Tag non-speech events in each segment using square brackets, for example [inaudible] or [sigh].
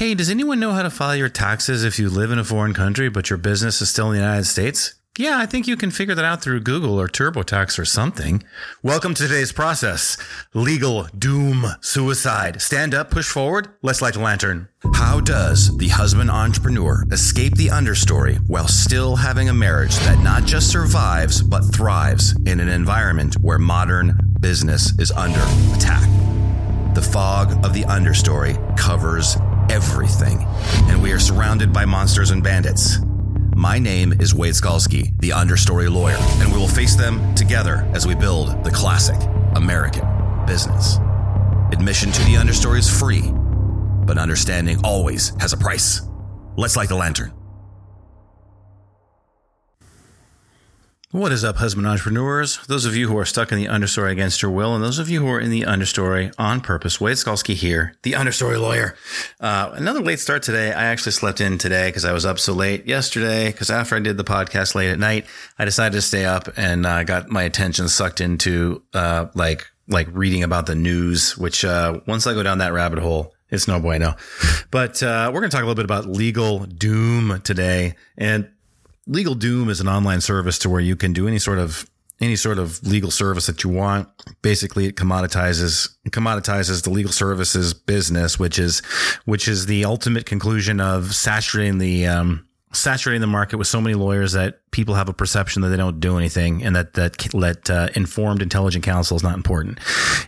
Hey, does anyone know how to file your taxes if you live in a foreign country but your business is still in the United States? Yeah, I think you can figure that out through Google or TurboTax or something. Welcome to today's process. Legal doom, suicide. Stand up, push forward. Let's light a lantern. How does the husband entrepreneur escape the understory while still having a marriage that not just survives but thrives in an environment where modern business is under attack? The fog of the understory covers everything, and we are surrounded by monsters and bandits. My name is Wade Skalski, the understory lawyer, and we will face them together as we build the classic American business. Admission to the understory is free, but understanding always has a price. Let's light the lantern. What is up, husband entrepreneurs? Those of you who are stuck in the understory against your will, and those of you who are in the understory on purpose. Wade Skalski here, the understory lawyer. Uh, another late start today. I actually slept in today because I was up so late yesterday. Because after I did the podcast late at night, I decided to stay up and uh, got my attention sucked into uh, like like reading about the news. Which uh, once I go down that rabbit hole, it's no bueno. But uh, we're going to talk a little bit about legal doom today and Legal Doom is an online service to where you can do any sort of any sort of legal service that you want. Basically, it commoditizes commoditizes the legal services business, which is which is the ultimate conclusion of saturating the um, saturating the market with so many lawyers that people have a perception that they don't do anything and that that that uh, informed intelligent counsel is not important.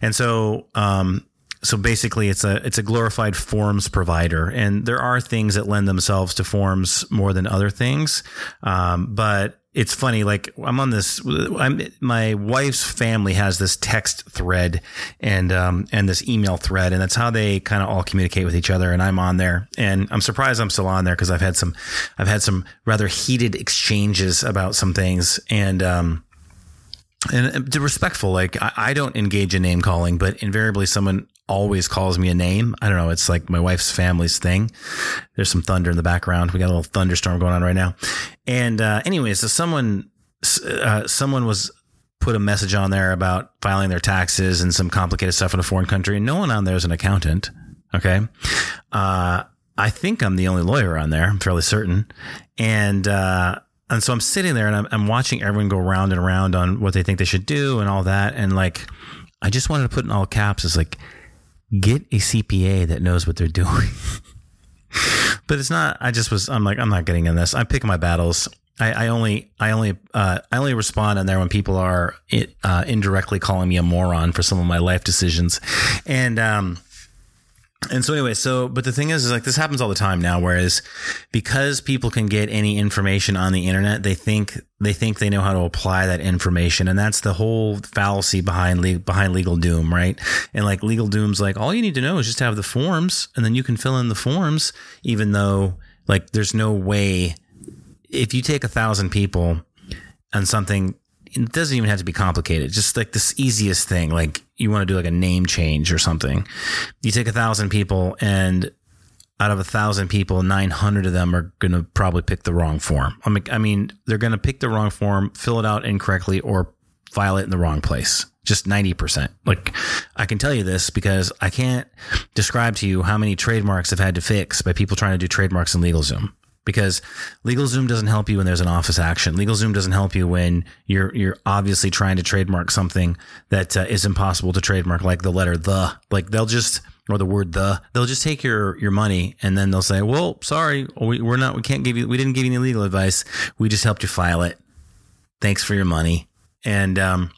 And so um, so basically it's a it's a glorified forms provider. And there are things that lend themselves to forms more than other things. Um, but it's funny like i'm on this I'm, my wife's family has this text thread and um, and this email thread and that's how they kind of all communicate with each other and i'm on there. And i'm surprised i'm still on there because i've had some i've had some rather heated exchanges about some things. And um, and respectful like I don't engage in name calling but invariably someone always calls me a name. I don't know. It's like my wife's family's thing. There's some thunder in the background. We got a little thunderstorm going on right now. And, uh, anyways, so someone, uh, someone was put a message on there about filing their taxes and some complicated stuff in a foreign country. And no one on there is an accountant. Okay. Uh, I think I'm the only lawyer on there. I'm fairly certain. And, uh, and so I'm sitting there and I'm, I'm watching everyone go round and around on what they think they should do and all that. And like, I just wanted to put in all caps is like, get a CPA that knows what they're doing. [laughs] but it's not. I just was. I'm like, I'm not getting in this. I'm picking my battles. I, I only, I only, uh, I only respond in there when people are uh, indirectly calling me a moron for some of my life decisions, and um, and so anyway, so but the thing is, is like this happens all the time now. Whereas because people can get any information on the internet, they think they think they know how to apply that information, and that's the whole fallacy behind behind legal doom, right? And like legal doom's like all you need to know is just have the forms, and then you can fill in the forms, even though like there's no way if you take a thousand people and something it doesn't even have to be complicated. Just like this easiest thing, like you want to do like a name change or something. You take a thousand people and out of a thousand people, 900 of them are going to probably pick the wrong form. I mean, I mean, they're going to pick the wrong form, fill it out incorrectly or file it in the wrong place. Just 90%. Like I can tell you this because I can't describe to you how many trademarks I've had to fix by people trying to do trademarks in LegalZoom because LegalZoom doesn't help you when there's an office action. LegalZoom doesn't help you when you're you're obviously trying to trademark something that uh, is impossible to trademark, like the letter the. Like they'll just or the word the. They'll just take your your money and then they'll say, "Well, sorry, we, we're not. We can't give you. We didn't give you any legal advice. We just helped you file it. Thanks for your money." And um,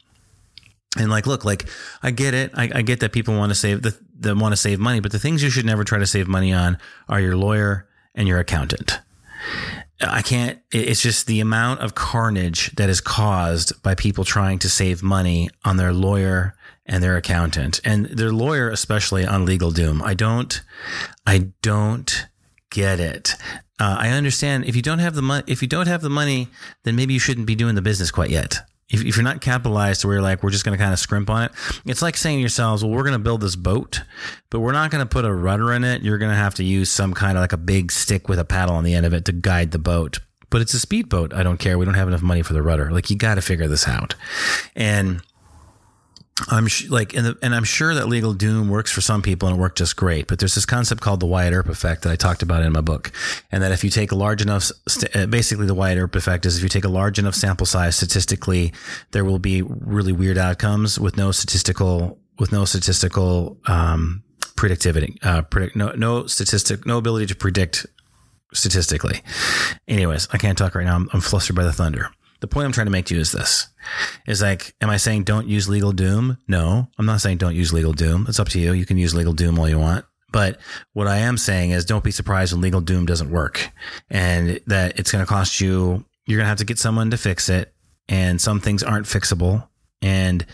and like, look, like I get it. I, I get that people want to save the, the want to save money, but the things you should never try to save money on are your lawyer and your accountant. I can't, it's just the amount of carnage that is caused by people trying to save money on their lawyer and their accountant and their lawyer, especially on legal doom. I don't, I don't get it. Uh, I understand if you don't have the money, if you don't have the money, then maybe you shouldn't be doing the business quite yet if, if you're not capitalized to where you're like, we're just going to kind of scrimp on it, it's like saying to yourselves, well, we're going to build this boat, but we're not going to put a rudder in it. You're going to have to use some kind of like a big stick with a paddle on the end of it to guide the boat. But it's a speedboat. I don't care. We don't have enough money for the rudder. Like you got to figure this out. And I'm sh- like, the, and I'm sure that legal doom works for some people and it worked just great. But there's this concept called the Wyatt Earp effect that I talked about in my book, and that if you take a large enough, st- uh, basically the Wyatt Earp effect is if you take a large enough sample size, statistically, there will be really weird outcomes with no statistical with no statistical um, predictivity, uh, predict no no statistic, no ability to predict statistically. Anyways, I can't talk right now. I'm, I'm flustered by the thunder the point I'm trying to make to you is this is like, am I saying don't use legal doom? No, I'm not saying don't use legal doom. It's up to you. You can use legal doom all you want. But what I am saying is don't be surprised when legal doom doesn't work and that it's going to cost you, you're going to have to get someone to fix it. And some things aren't fixable. And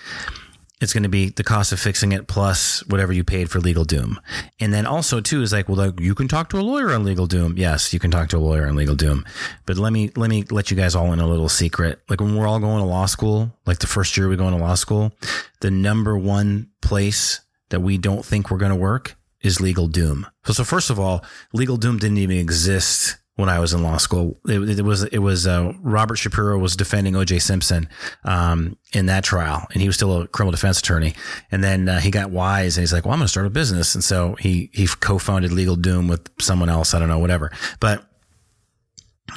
it's going to be the cost of fixing it plus whatever you paid for legal doom. And then also too is like, well, like you can talk to a lawyer on legal doom. Yes, you can talk to a lawyer on legal doom. But let me, let me let you guys all in a little secret. Like when we're all going to law school, like the first year we go into law school, the number one place that we don't think we're going to work is legal doom. So, so first of all, legal doom didn't even exist when I was in law school. It, it was it was uh, Robert Shapiro was defending O.J. Simpson um, in that trial, and he was still a criminal defense attorney. And then uh, he got wise, and he's like, "Well, I'm going to start a business." And so he he co-founded Legal Doom with someone else. I don't know, whatever. But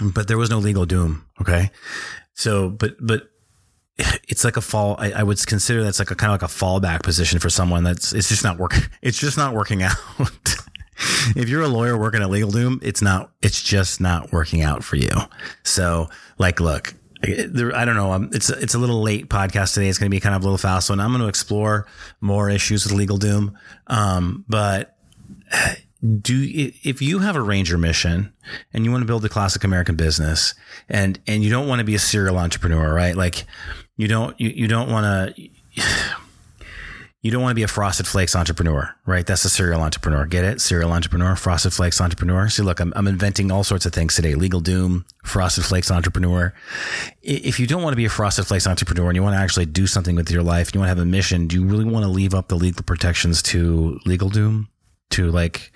but there was no legal doom. Okay, so but but [laughs] it's like a fall. I, I, would consider that's like a kind of like a fallback position for someone that's it's just not working. [laughs] It's just not working [laughs] out. [laughs] if you're a lawyer working at Legal Doom, it's not, it's just not working out for you. So like, look, I don't know. Um, it's it's a little late podcast today. It's going to be kind of a little fast one. I'm going to explore more issues with Legal Doom. Um, but do if you have a ranger mission and you want to build a classic American business and and you don't want to be a serial entrepreneur, right? Like you don't you, you don't want to you don't want to be a frosted flakes entrepreneur, right? That's a serial entrepreneur. Get it? Serial entrepreneur, frosted flakes entrepreneur. See, look, I'm, I'm inventing all sorts of things today. Legal doom, frosted flakes entrepreneur. If you don't want to be a frosted flakes entrepreneur and you want to actually do something with your life, you want to have a mission, do you really want to leave up the legal protections to legal doom? To like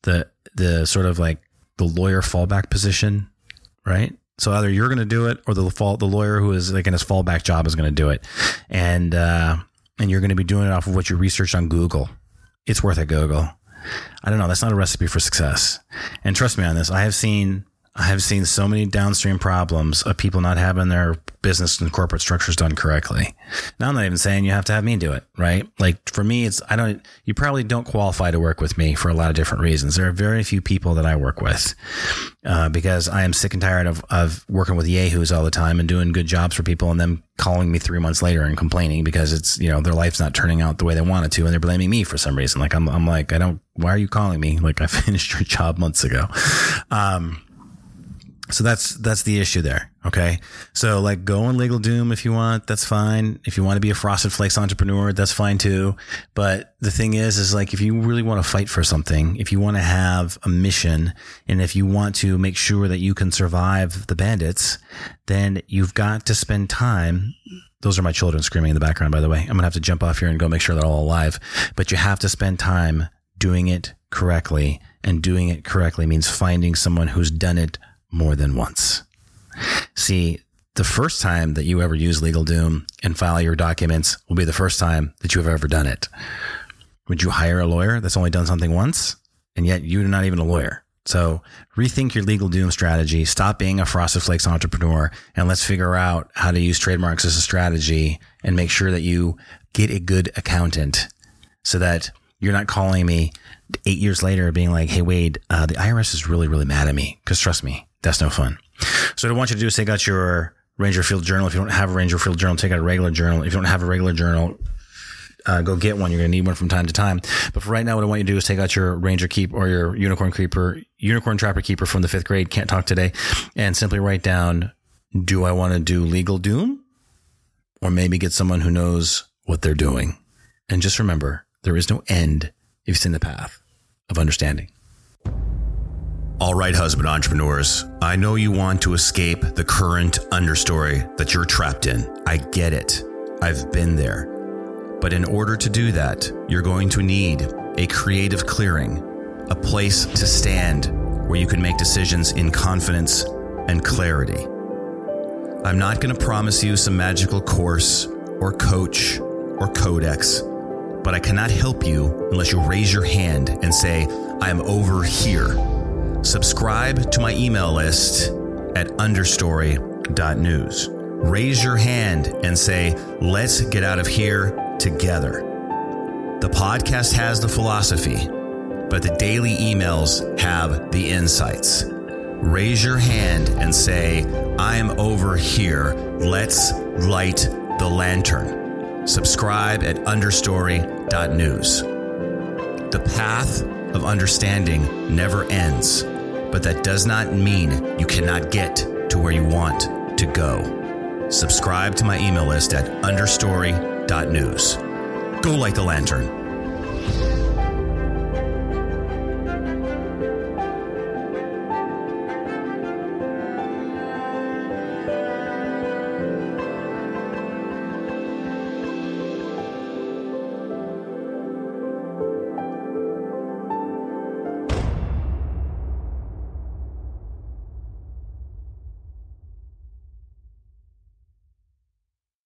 the, the sort of like the lawyer fallback position, right? So either you're going to do it or the fall, the lawyer who is like in his fallback job is going to do it. And, uh, and you're going to be doing it off of what you researched on Google, it's worth a Google. I don't know. That's not a recipe for success. And trust me on this. I have seen I have seen so many downstream problems of people not having their business and corporate structures done correctly. Now I'm not even saying you have to have me do it, right? Like for me, it's, I don't, you probably don't qualify to work with me for a lot of different reasons. There are very few people that I work with, uh, because I am sick and tired of, of working with yahoos all the time and doing good jobs for people and them calling me three months later and complaining because it's, you know, their life's not turning out the way they wanted to and they're blaming me for some reason. Like I'm, I'm like, I don't, why are you calling me? Like I [laughs] finished your job months ago. Um, so that's that's the issue there. Okay. So like go on legal doom if you want, that's fine. If you want to be a frosted flakes entrepreneur, that's fine too. But the thing is, is like if you really want to fight for something, if you want to have a mission, and if you want to make sure that you can survive the bandits, then you've got to spend time. Those are my children screaming in the background, by the way. I'm gonna have to jump off here and go make sure they're all alive. But you have to spend time doing it correctly. And doing it correctly means finding someone who's done it more than once. See, the first time that you ever use Legal Doom and file your documents will be the first time that you have ever done it. Would you hire a lawyer that's only done something once? And yet you're not even a lawyer. So rethink your legal doom strategy. Stop being a frosted flakes entrepreneur and let's figure out how to use trademarks as a strategy and make sure that you get a good accountant so that you're not calling me eight years later being like, Hey, Wade, uh, the IRS is really, really mad at me. Cause trust me, that's no fun. So what I want you to do is take out your Ranger Field journal. If you don't have a Ranger Field journal, take out a regular journal. If you don't have a regular journal, uh, go get one. You're going to need one from time to time. But for right now, what I want you to do is take out your Ranger Keep or your Unicorn Creeper, Unicorn Trapper Keeper from the fifth grade. Can't talk today, and simply write down: Do I want to do legal doom, or maybe get someone who knows what they're doing? And just remember, there is no end if it's in the path of understanding. All right, husband entrepreneurs, I know you want to escape the current understory that you're trapped in. I get it. I've been there. But in order to do that, you're going to need a creative clearing, a place to stand where you can make decisions in confidence and clarity. I'm not going to promise you some magical course or coach or codex, but I cannot help you unless you raise your hand and say, I am over here. Subscribe to my email list at understory.news. Raise your hand and say, let's get out of here together. The podcast has the philosophy, but the daily emails have the insights. Raise your hand and say, I'm over here. Let's light the lantern. Subscribe at understory.news. The path of understanding never ends, but that does not mean you cannot get to where you want to go. Subscribe to my email list at understory.news. Go light the lantern.